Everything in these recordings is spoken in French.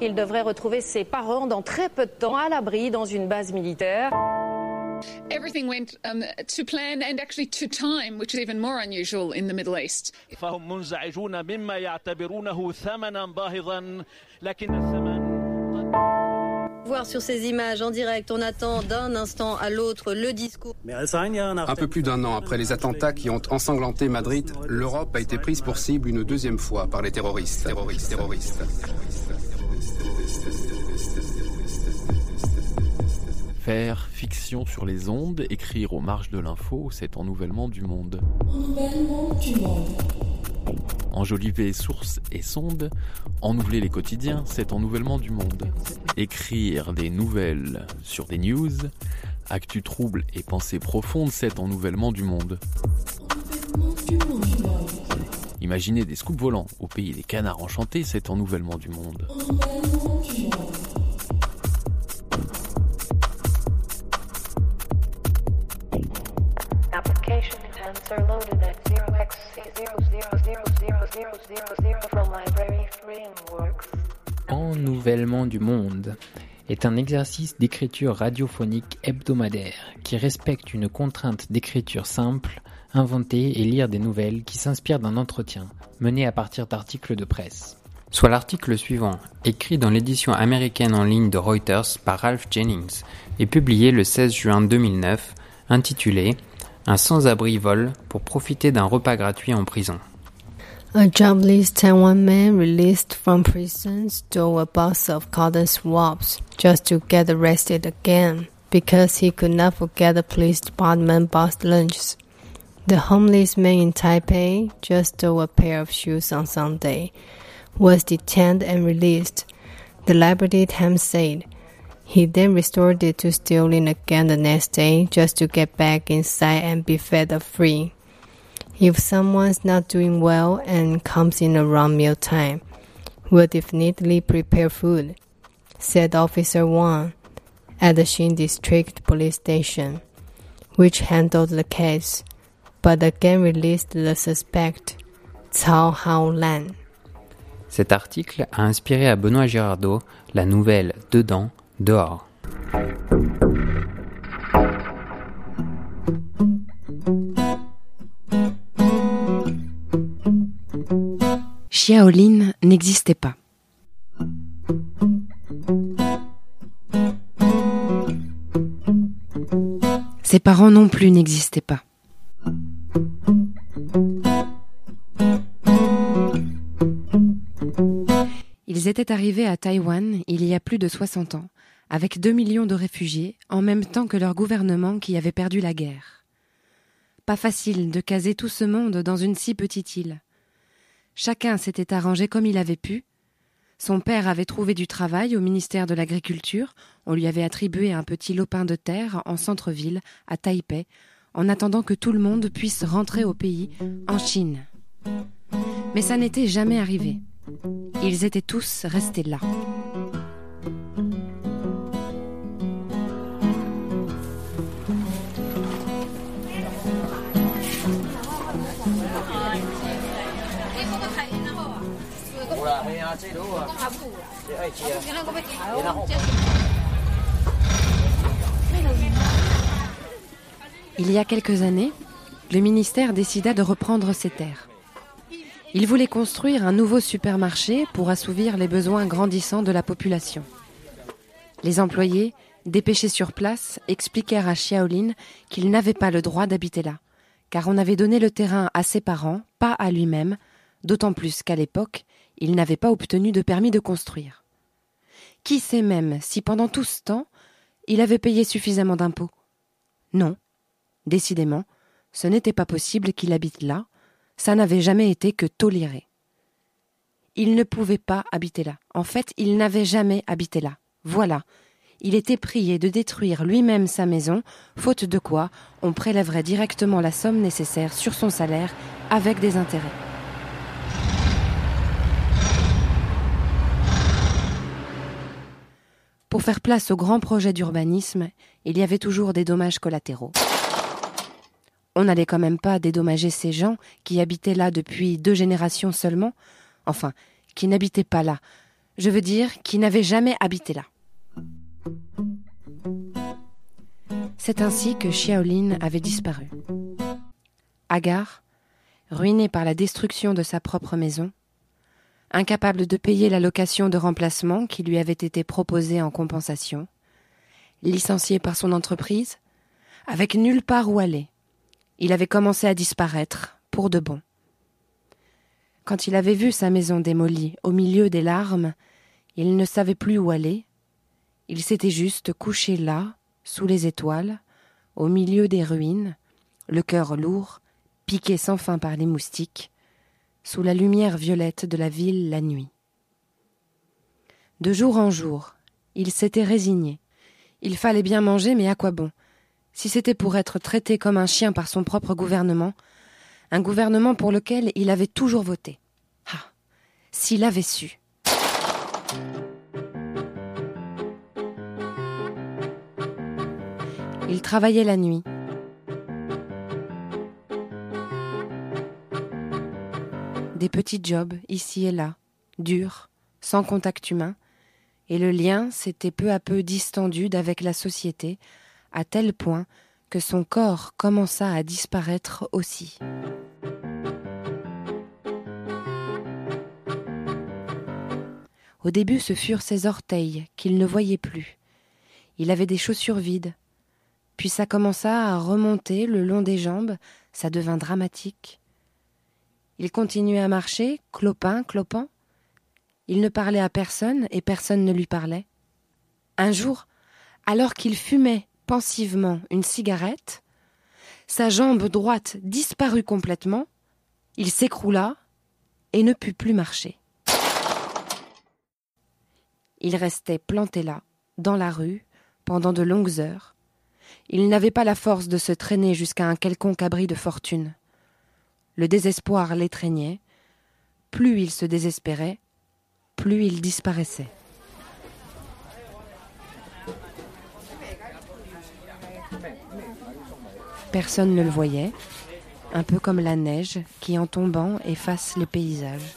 Il devrait retrouver ses parents dans très peu de temps à l'abri dans une base militaire. Everything went um, to plan and actually to time, which is even more unusual in the Middle East. فهم منزعجون مما يعتبرونه ثمنا باهظا لكن الثمن Voir sur ces images en direct, on attend d'un instant à l'autre le discours. Un peu plus d'un an après les attentats qui ont ensanglanté Madrid, l'Europe a été prise pour cible une deuxième fois par les terroristes. terroristes, terroristes. Faire fiction sur les ondes, écrire aux marges de l'info, c'est ennouvellement du monde. Enjoliver sources et sondes, ennouveler les quotidiens, c'est ennouvellement du monde. Écrire des nouvelles sur des news, actu trouble et pensée profonde, c'est ennouvellement du monde. Imaginer des scoops volants au pays des canards enchantés, c'est ennouvellement du monde. Ennouvellement du monde est un exercice d'écriture radiophonique hebdomadaire qui respecte une contrainte d'écriture simple, inventer et lire des nouvelles qui s'inspirent d'un entretien mené à partir d'articles de presse. Soit l'article suivant, écrit dans l'édition américaine en ligne de Reuters par Ralph Jennings et publié le 16 juin 2009, intitulé Un sans-abri vole pour profiter d'un repas gratuit en prison. A jobless Taiwan man released from prison stole a box of cotton swabs just to get arrested again because he could not forget the police department boxed lunches. The homeless man in Taipei just stole a pair of shoes on Sunday, was detained and released. The Liberty Times said he then resorted to stealing again the next day just to get back inside and be fed free. If someone's not doing well and comes in around mealtime, we'll definitely prepare food, said Officer Wang at the Xin District Police Station, which handled the case, but again released the suspect, Cao Haolan. Cet article a inspiré à Benoît Girardot la nouvelle Dedans, dehors. Xiaolin n'existait pas. Ses parents non plus n'existaient pas. Ils étaient arrivés à Taïwan il y a plus de 60 ans, avec 2 millions de réfugiés, en même temps que leur gouvernement qui avait perdu la guerre. Pas facile de caser tout ce monde dans une si petite île. Chacun s'était arrangé comme il avait pu. Son père avait trouvé du travail au ministère de l'Agriculture, on lui avait attribué un petit lopin de terre en centre-ville, à Taipei, en attendant que tout le monde puisse rentrer au pays, en Chine. Mais ça n'était jamais arrivé. Ils étaient tous restés là. Il y a quelques années, le ministère décida de reprendre ses terres. Il voulait construire un nouveau supermarché pour assouvir les besoins grandissants de la population. Les employés, dépêchés sur place, expliquèrent à Xiaolin qu'il n'avait pas le droit d'habiter là, car on avait donné le terrain à ses parents, pas à lui-même, d'autant plus qu'à l'époque, il n'avait pas obtenu de permis de construire. Qui sait même si pendant tout ce temps, il avait payé suffisamment d'impôts? Non. Décidément, ce n'était pas possible qu'il habite là, ça n'avait jamais été que toléré. Il ne pouvait pas habiter là. En fait, il n'avait jamais habité là. Voilà. Il était prié de détruire lui-même sa maison, faute de quoi on prélèverait directement la somme nécessaire sur son salaire avec des intérêts. Pour faire place aux grands projets d'urbanisme, il y avait toujours des dommages collatéraux. On n'allait quand même pas dédommager ces gens qui habitaient là depuis deux générations seulement, Enfin, qui n'habitait pas là. Je veux dire, qui n'avait jamais habité là. C'est ainsi que Xiaolin avait disparu. Agar, ruiné par la destruction de sa propre maison, incapable de payer la location de remplacement qui lui avait été proposée en compensation, licencié par son entreprise, avec nulle part où aller, il avait commencé à disparaître pour de bon. Quand il avait vu sa maison démolie au milieu des larmes, il ne savait plus où aller. Il s'était juste couché là, sous les étoiles, au milieu des ruines, le cœur lourd, piqué sans fin par les moustiques, sous la lumière violette de la ville la nuit. De jour en jour, il s'était résigné. Il fallait bien manger, mais à quoi bon? Si c'était pour être traité comme un chien par son propre gouvernement, un gouvernement pour lequel il avait toujours voté. Ah S'il avait su. Il travaillait la nuit. Des petits jobs ici et là, durs, sans contact humain, et le lien s'était peu à peu distendu d'avec la société, à tel point que son corps commença à disparaître aussi. Au début, ce furent ses orteils qu'il ne voyait plus. Il avait des chaussures vides. Puis ça commença à remonter le long des jambes, ça devint dramatique. Il continuait à marcher, clopin, clopant. Il ne parlait à personne et personne ne lui parlait. Un jour, alors qu'il fumait pensivement une cigarette, sa jambe droite disparut complètement, il s'écroula et ne put plus marcher. Il restait planté là, dans la rue, pendant de longues heures. Il n'avait pas la force de se traîner jusqu'à un quelconque abri de fortune. Le désespoir l'étreignait. Plus il se désespérait, plus il disparaissait. Personne ne le voyait, un peu comme la neige qui, en tombant, efface les paysages.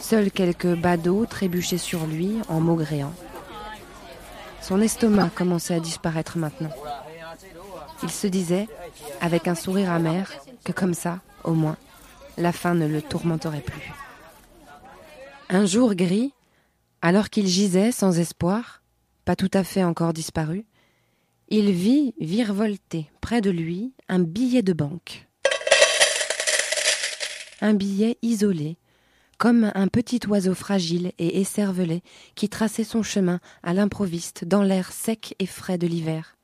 Seuls quelques badauds trébuchaient sur lui en maugréant. Son estomac commençait à disparaître maintenant. Il se disait, avec un sourire amer, que comme ça, au moins, la faim ne le tourmenterait plus. Un jour gris, alors qu'il gisait sans espoir, pas tout à fait encore disparu, il vit virevolter près de lui un billet de banque. Un billet isolé, comme un petit oiseau fragile et écervelé qui traçait son chemin à l'improviste dans l'air sec et frais de l'hiver.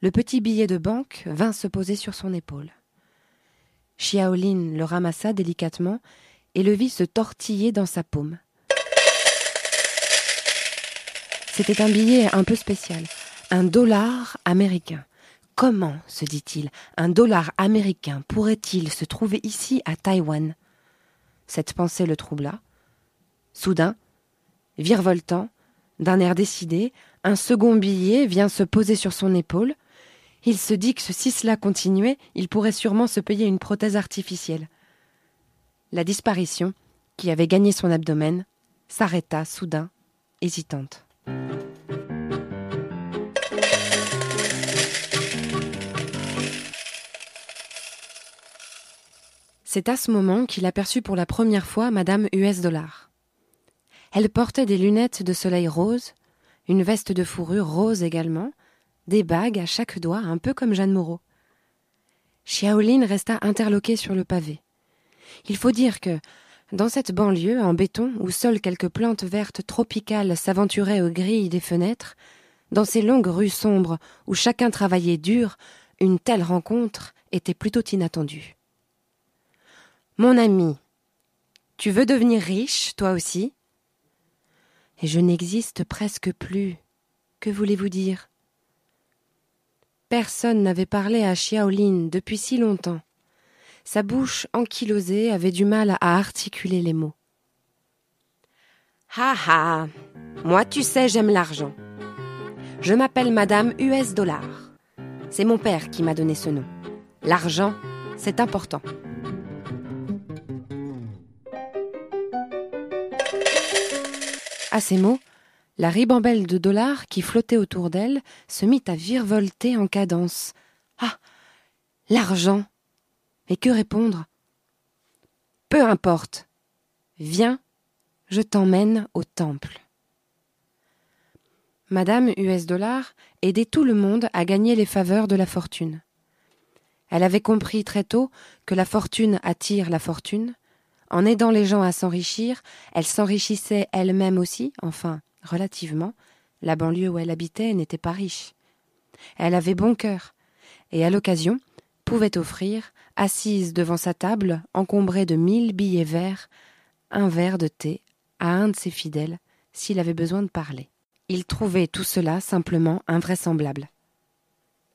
Le petit billet de banque vint se poser sur son épaule. Xiaolin le ramassa délicatement et le vit se tortiller dans sa paume. C'était un billet un peu spécial, un dollar américain. Comment, se dit-il, un dollar américain pourrait-il se trouver ici à Taïwan? Cette pensée le troubla. Soudain, virevoltant, d'un air décidé, un second billet vient se poser sur son épaule. Il se dit que si cela continuait, il pourrait sûrement se payer une prothèse artificielle. La disparition, qui avait gagné son abdomen, s'arrêta soudain, hésitante. C'est à ce moment qu'il aperçut pour la première fois Madame US Dollar. Elle portait des lunettes de soleil rose, une veste de fourrure rose également, des bagues à chaque doigt, un peu comme Jeanne Moreau. Xiaolin resta interloqué sur le pavé. Il faut dire que, dans cette banlieue en béton où seules quelques plantes vertes tropicales s'aventuraient aux grilles des fenêtres, dans ces longues rues sombres où chacun travaillait dur, une telle rencontre était plutôt inattendue. Mon ami, tu veux devenir riche, toi aussi? Et je n'existe presque plus. Que voulez-vous dire? Personne n'avait parlé à Xiaolin depuis si longtemps. Sa bouche ankylosée avait du mal à articuler les mots. Ha ha Moi, tu sais, j'aime l'argent. Je m'appelle Madame US Dollar. C'est mon père qui m'a donné ce nom. L'argent, c'est important. À ces mots, la ribambelle de dollars qui flottait autour d'elle se mit à virevolter en cadence. Ah. L'argent. Et que répondre? Peu importe. Viens, je t'emmène au temple. Madame US Dollar aidait tout le monde à gagner les faveurs de la fortune. Elle avait compris très tôt que la fortune attire la fortune. En aidant les gens à s'enrichir, elle s'enrichissait elle-même aussi, enfin, relativement. La banlieue où elle habitait n'était pas riche. Elle avait bon cœur, et à l'occasion pouvait offrir, assise devant sa table encombrée de mille billets verts, un verre de thé à un de ses fidèles s'il avait besoin de parler. Il trouvait tout cela simplement invraisemblable.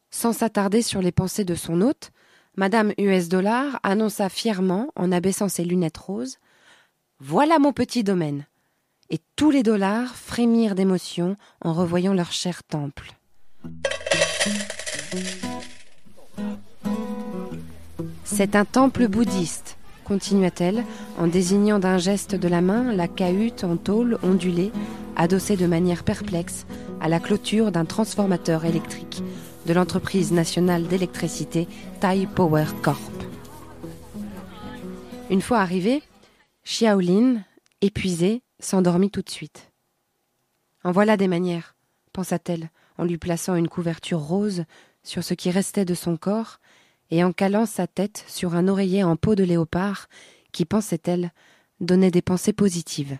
Sans s'attarder sur les pensées de son hôte, Madame US Dollar annonça fièrement, en abaissant ses lunettes roses Voilà mon petit domaine. Et tous les dollars frémirent d'émotion en revoyant leur cher temple. C'est un temple bouddhiste, continua-t-elle, en désignant d'un geste de la main la cahute en tôle ondulée, adossée de manière perplexe à la clôture d'un transformateur électrique de l'entreprise nationale d'électricité Tai Power Corp. Une fois arrivée, Xiaolin, épuisée, s'endormit tout de suite. En voilà des manières, pensa-t-elle, en lui plaçant une couverture rose sur ce qui restait de son corps et en calant sa tête sur un oreiller en peau de léopard qui, pensait-elle, donnait des pensées positives.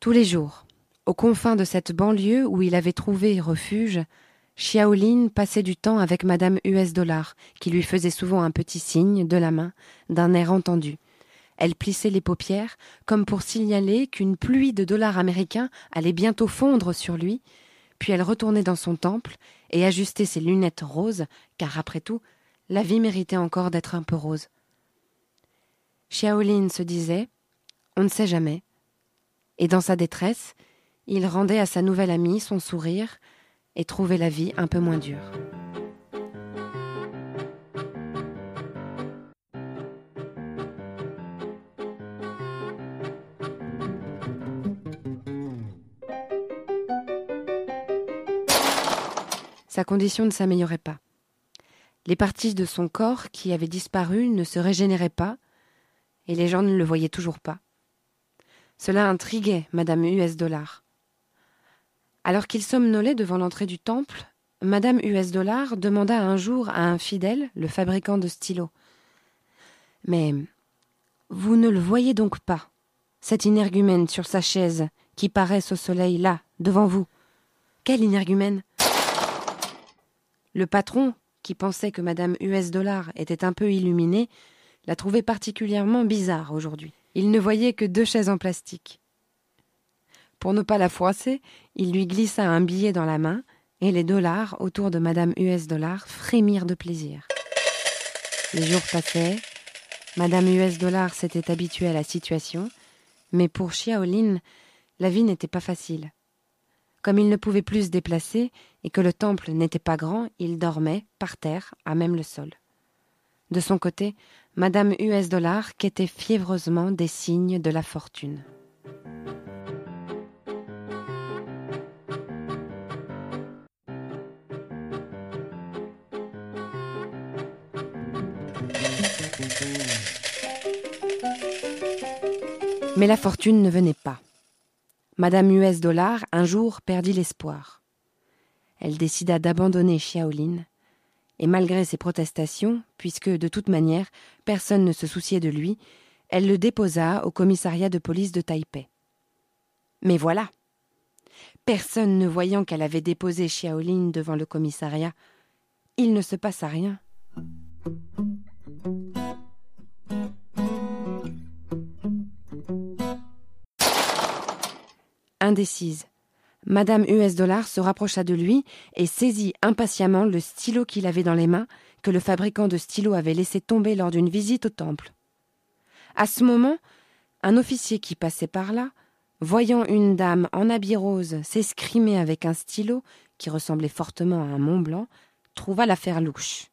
Tous les jours, aux confins de cette banlieue où il avait trouvé refuge, Xiaolin passait du temps avec Madame US Dollar, qui lui faisait souvent un petit signe de la main, d'un air entendu. Elle plissait les paupières, comme pour signaler qu'une pluie de dollars américains allait bientôt fondre sur lui, puis elle retournait dans son temple et ajustait ses lunettes roses, car après tout, la vie méritait encore d'être un peu rose. Xiaolin se disait On ne sait jamais. Et dans sa détresse, il rendait à sa nouvelle amie son sourire et trouvait la vie un peu moins dure. Sa condition ne s'améliorait pas. Les parties de son corps qui avaient disparu ne se régénéraient pas, et les gens ne le voyaient toujours pas. Cela intriguait Madame US Dollar. Alors qu'il somnolait devant l'entrée du temple, Madame US Dollar demanda un jour à un fidèle, le fabricant de stylos. Mais vous ne le voyez donc pas, cet inergumène sur sa chaise qui paraisse au soleil là, devant vous. Quel inergumène? Le patron, qui pensait que Madame US Dollar était un peu illuminée, la trouvait particulièrement bizarre aujourd'hui. Il ne voyait que deux chaises en plastique. Pour ne pas la froisser, il lui glissa un billet dans la main, et les dollars autour de Madame US Dollar frémirent de plaisir. Les jours passaient, Madame US Dollar s'était habituée à la situation, mais pour Xiaolin, la vie n'était pas facile. Comme il ne pouvait plus se déplacer et que le temple n'était pas grand, il dormait, par terre, à même le sol. De son côté, Madame US Dollar quêtait fiévreusement des signes de la fortune. Mais la fortune ne venait pas. Madame US Dollar un jour perdit l'espoir. Elle décida d'abandonner Xiaolin, et malgré ses protestations, puisque de toute manière personne ne se souciait de lui, elle le déposa au commissariat de police de Taipei. Mais voilà. Personne ne voyant qu'elle avait déposé Xiaolin devant le commissariat, il ne se passa rien. Indécise, Madame US Dollar se rapprocha de lui et saisit impatiemment le stylo qu'il avait dans les mains, que le fabricant de stylos avait laissé tomber lors d'une visite au temple. À ce moment, un officier qui passait par là, voyant une dame en habit rose s'escrimer avec un stylo qui ressemblait fortement à un Mont Blanc, trouva l'affaire louche.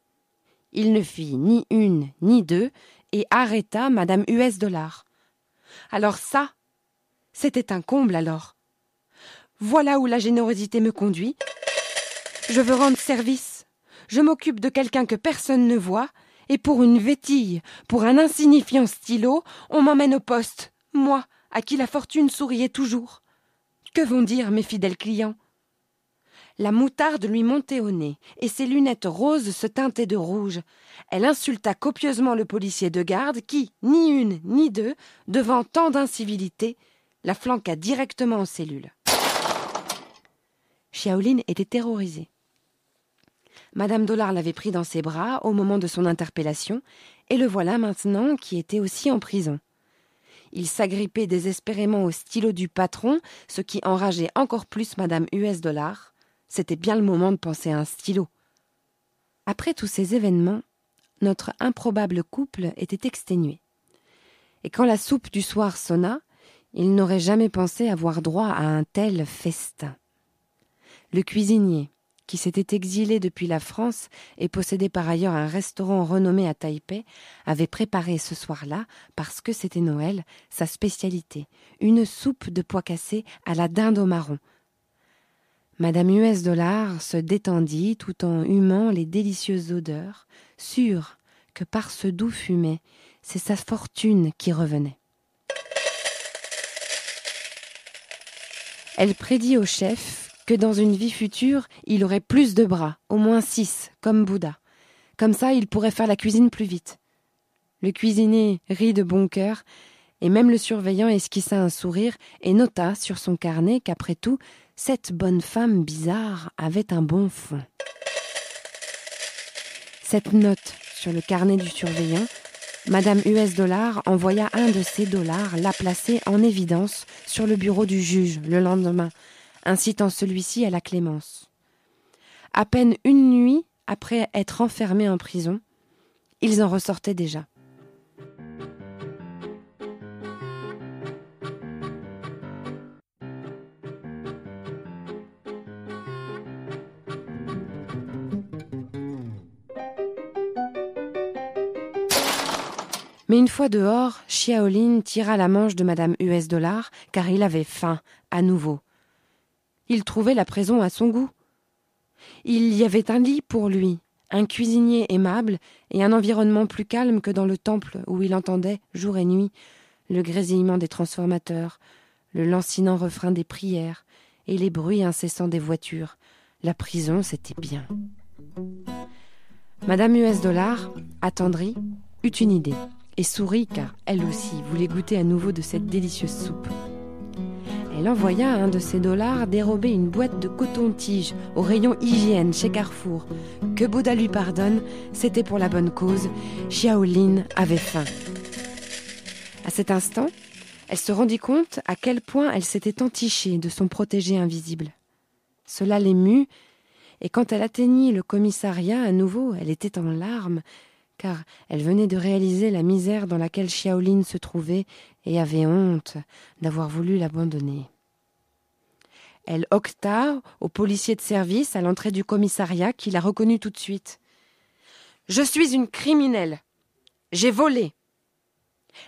Il ne fit ni une ni deux et arrêta Madame US Dollar. Alors ça, C'était un comble alors. Voilà où la générosité me conduit. Je veux rendre service. Je m'occupe de quelqu'un que personne ne voit, et pour une vétille, pour un insignifiant stylo, on m'emmène au poste, moi, à qui la fortune souriait toujours. Que vont dire mes fidèles clients? La moutarde lui montait au nez, et ses lunettes roses se teintaient de rouge. Elle insulta copieusement le policier de garde qui, ni une ni deux, devant tant d'incivilité, la flanqua directement en cellule. Shaolin était terrorisée. Madame Dollard l'avait pris dans ses bras au moment de son interpellation, et le voilà maintenant qui était aussi en prison. Il s'agrippait désespérément au stylo du patron, ce qui enrageait encore plus Madame US Dollar. C'était bien le moment de penser à un stylo. Après tous ces événements, notre improbable couple était exténué. Et quand la soupe du soir sonna, il n'aurait jamais pensé avoir droit à un tel festin. Le cuisinier, qui s'était exilé depuis la France et possédait par ailleurs un restaurant renommé à Taipei, avait préparé ce soir-là, parce que c'était Noël, sa spécialité, une soupe de pois cassés à la dinde au marron. Madame US Dollar se détendit tout en humant les délicieuses odeurs, sûre que par ce doux fumet, c'est sa fortune qui revenait. Elle prédit au chef que dans une vie future, il aurait plus de bras, au moins six, comme Bouddha. Comme ça, il pourrait faire la cuisine plus vite. Le cuisinier rit de bon cœur, et même le surveillant esquissa un sourire et nota sur son carnet qu'après tout, cette bonne femme bizarre avait un bon fond. Cette note sur le carnet du surveillant, Madame US Dollar envoya un de ces dollars la placer en évidence sur le bureau du juge le lendemain, incitant celui-ci à la clémence. À peine une nuit après être enfermés en prison, ils en ressortaient déjà. Mais une fois dehors, Xiaolin tira la manche de Madame US Dollar, car il avait faim, à nouveau. Il trouvait la prison à son goût. Il y avait un lit pour lui, un cuisinier aimable et un environnement plus calme que dans le temple où il entendait, jour et nuit, le grésillement des transformateurs, le lancinant refrain des prières et les bruits incessants des voitures. La prison, c'était bien. Madame US Dollar, attendrie, eut une idée et sourit car elle aussi voulait goûter à nouveau de cette délicieuse soupe. Elle envoya un de ses dollars dérober une boîte de coton-tige au rayon hygiène chez Carrefour. Que Bouddha lui pardonne, c'était pour la bonne cause. Xiaolin avait faim. À cet instant, elle se rendit compte à quel point elle s'était entichée de son protégé invisible. Cela l'émut, et quand elle atteignit le commissariat à nouveau, elle était en larmes, car elle venait de réaliser la misère dans laquelle Xiaolin se trouvait et avait honte d'avoir voulu l'abandonner. Elle octa au policier de service à l'entrée du commissariat qui la reconnut tout de suite. Je suis une criminelle. J'ai volé.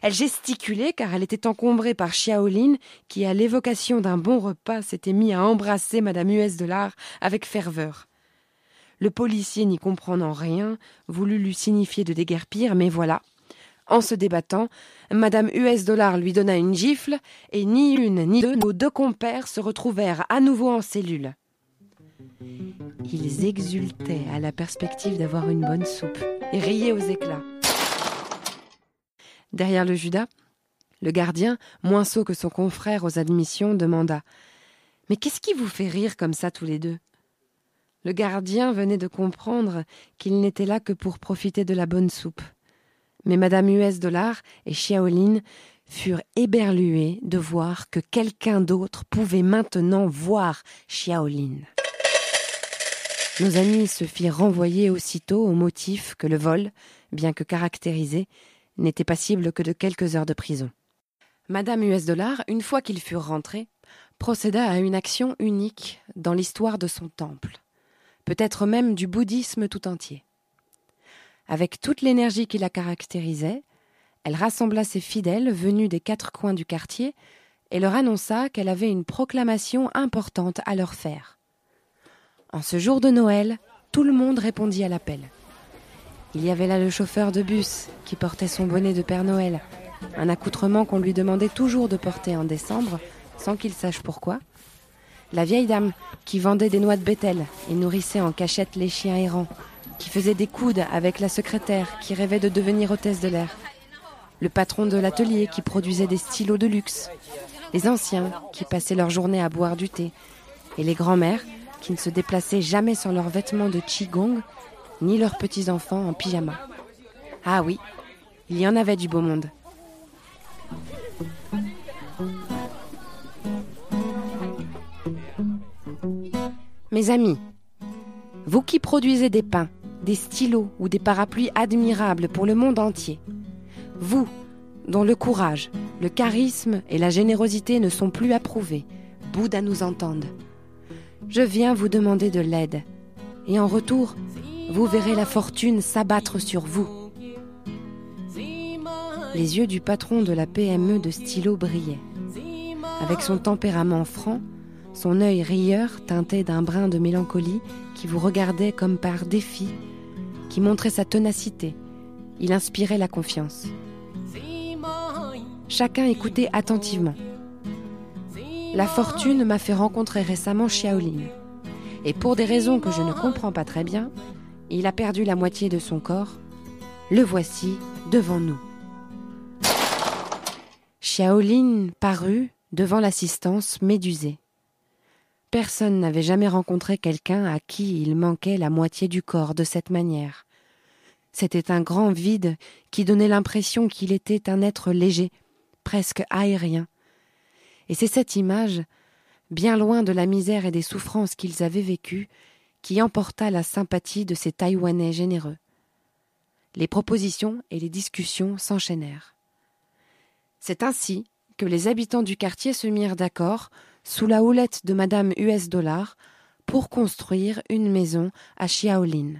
Elle gesticulait car elle était encombrée par Xiaolin qui, à l'évocation d'un bon repas, s'était mis à embrasser Madame US de l'Art avec ferveur. Le policier, n'y comprenant rien, voulut lui signifier de déguerpir, mais voilà. En se débattant, Madame US Dollar lui donna une gifle, et ni une ni deux, nos deux compères se retrouvèrent à nouveau en cellule. Ils exultaient à la perspective d'avoir une bonne soupe, et riaient aux éclats. Derrière le Judas, le gardien, moins sot que son confrère aux admissions, demanda Mais qu'est-ce qui vous fait rire comme ça tous les deux? Le gardien venait de comprendre qu'il n'était là que pour profiter de la bonne soupe. Mais Madame US Dollar et Xiaolin furent éberlués de voir que quelqu'un d'autre pouvait maintenant voir Xiaolin. Nos amis se firent renvoyer aussitôt au motif que le vol, bien que caractérisé, n'était passible que de quelques heures de prison. Madame US Dollar, une fois qu'ils furent rentrés, procéda à une action unique dans l'histoire de son temple peut-être même du bouddhisme tout entier. Avec toute l'énergie qui la caractérisait, elle rassembla ses fidèles venus des quatre coins du quartier et leur annonça qu'elle avait une proclamation importante à leur faire. En ce jour de Noël, tout le monde répondit à l'appel. Il y avait là le chauffeur de bus qui portait son bonnet de Père Noël, un accoutrement qu'on lui demandait toujours de porter en décembre sans qu'il sache pourquoi. La vieille dame qui vendait des noix de bétel et nourrissait en cachette les chiens errants, qui faisait des coudes avec la secrétaire qui rêvait de devenir hôtesse de l'air. Le patron de l'atelier qui produisait des stylos de luxe. Les anciens qui passaient leur journée à boire du thé. Et les grands-mères qui ne se déplaçaient jamais sans leurs vêtements de qigong, ni leurs petits-enfants en pyjama. Ah oui, il y en avait du beau monde. Mes amis, vous qui produisez des pains, des stylos ou des parapluies admirables pour le monde entier, vous dont le courage, le charisme et la générosité ne sont plus approuvés, Bouddha nous entende. Je viens vous demander de l'aide, et en retour, vous verrez la fortune s'abattre sur vous. Les yeux du patron de la PME de stylo brillaient. Avec son tempérament franc, son œil rieur teinté d'un brin de mélancolie qui vous regardait comme par défi, qui montrait sa ténacité. Il inspirait la confiance. Chacun écoutait attentivement. La fortune m'a fait rencontrer récemment Xiaolin. Et pour des raisons que je ne comprends pas très bien, il a perdu la moitié de son corps. Le voici devant nous. Xiaolin parut devant l'assistance médusée. Personne n'avait jamais rencontré quelqu'un à qui il manquait la moitié du corps de cette manière. C'était un grand vide qui donnait l'impression qu'il était un être léger, presque aérien. Et c'est cette image, bien loin de la misère et des souffrances qu'ils avaient vécues, qui emporta la sympathie de ces Taïwanais généreux. Les propositions et les discussions s'enchaînèrent. C'est ainsi que les habitants du quartier se mirent d'accord, sous la houlette de Madame US Dollar, pour construire une maison à Xiaolin.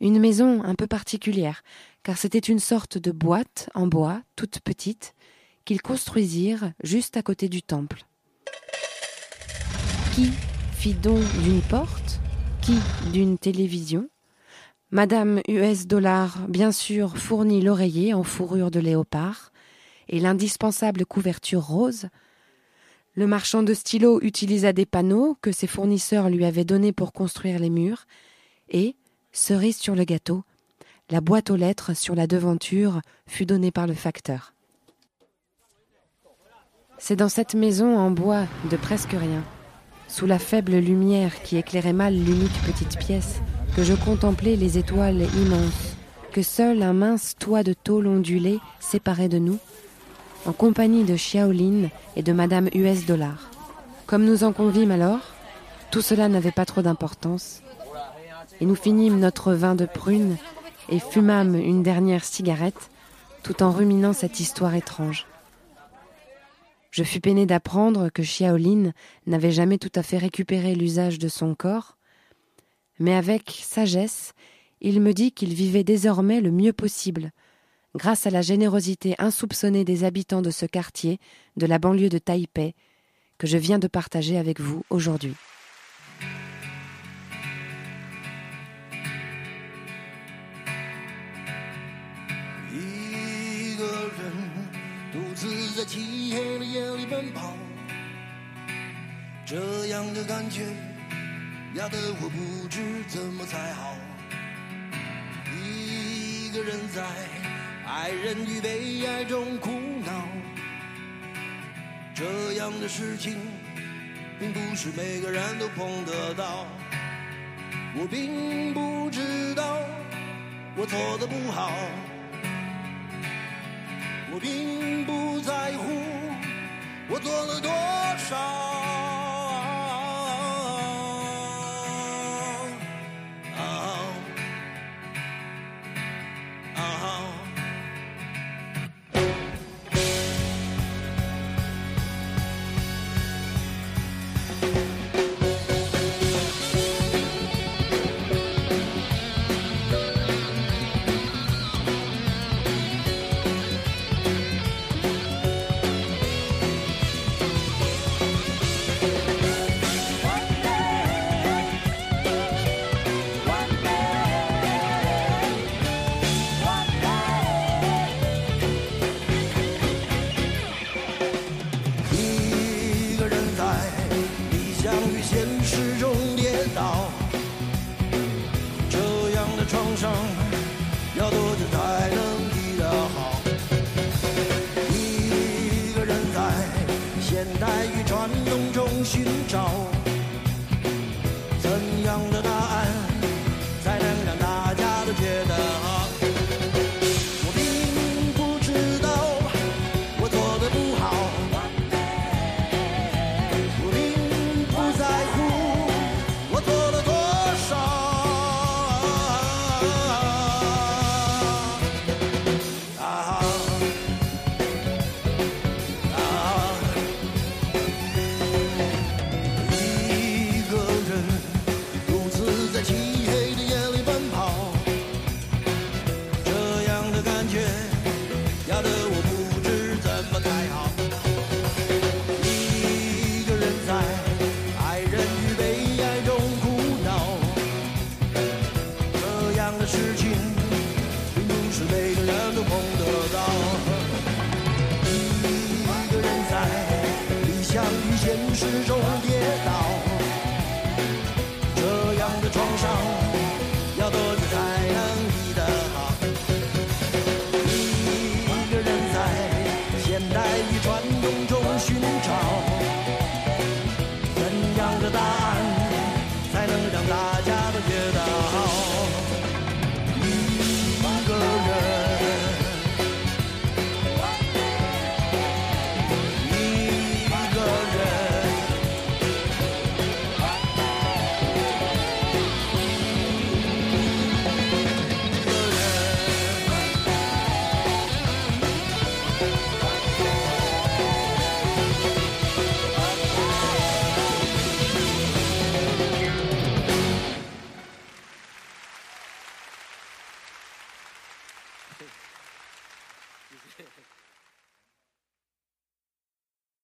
Une maison un peu particulière, car c'était une sorte de boîte en bois, toute petite, qu'ils construisirent juste à côté du temple. Qui fit don d'une porte? Qui d'une télévision? Madame US Dollar, bien sûr, fournit l'oreiller en fourrure de léopard et l'indispensable couverture rose. Le marchand de stylos utilisa des panneaux que ses fournisseurs lui avaient donnés pour construire les murs, et, cerise sur le gâteau, la boîte aux lettres sur la devanture fut donnée par le facteur. C'est dans cette maison en bois de presque rien, sous la faible lumière qui éclairait mal l'unique petite pièce, que je contemplais les étoiles immenses, que seul un mince toit de tôle ondulé séparait de nous, en compagnie de Xiaolin et de Madame US Dollar. Comme nous en convîmes alors, tout cela n'avait pas trop d'importance, et nous finîmes notre vin de prune et fumâmes une dernière cigarette, tout en ruminant cette histoire étrange. Je fus peiné d'apprendre que Xiaolin n'avait jamais tout à fait récupéré l'usage de son corps, mais avec sagesse, il me dit qu'il vivait désormais le mieux possible, grâce à la générosité insoupçonnée des habitants de ce quartier de la banlieue de Taipei que je viens de partager avec vous aujourd'hui. 爱人与被爱中苦恼这样的事情并不是每个人都碰得到。我并不知道我做的不好我并不在乎我做了多少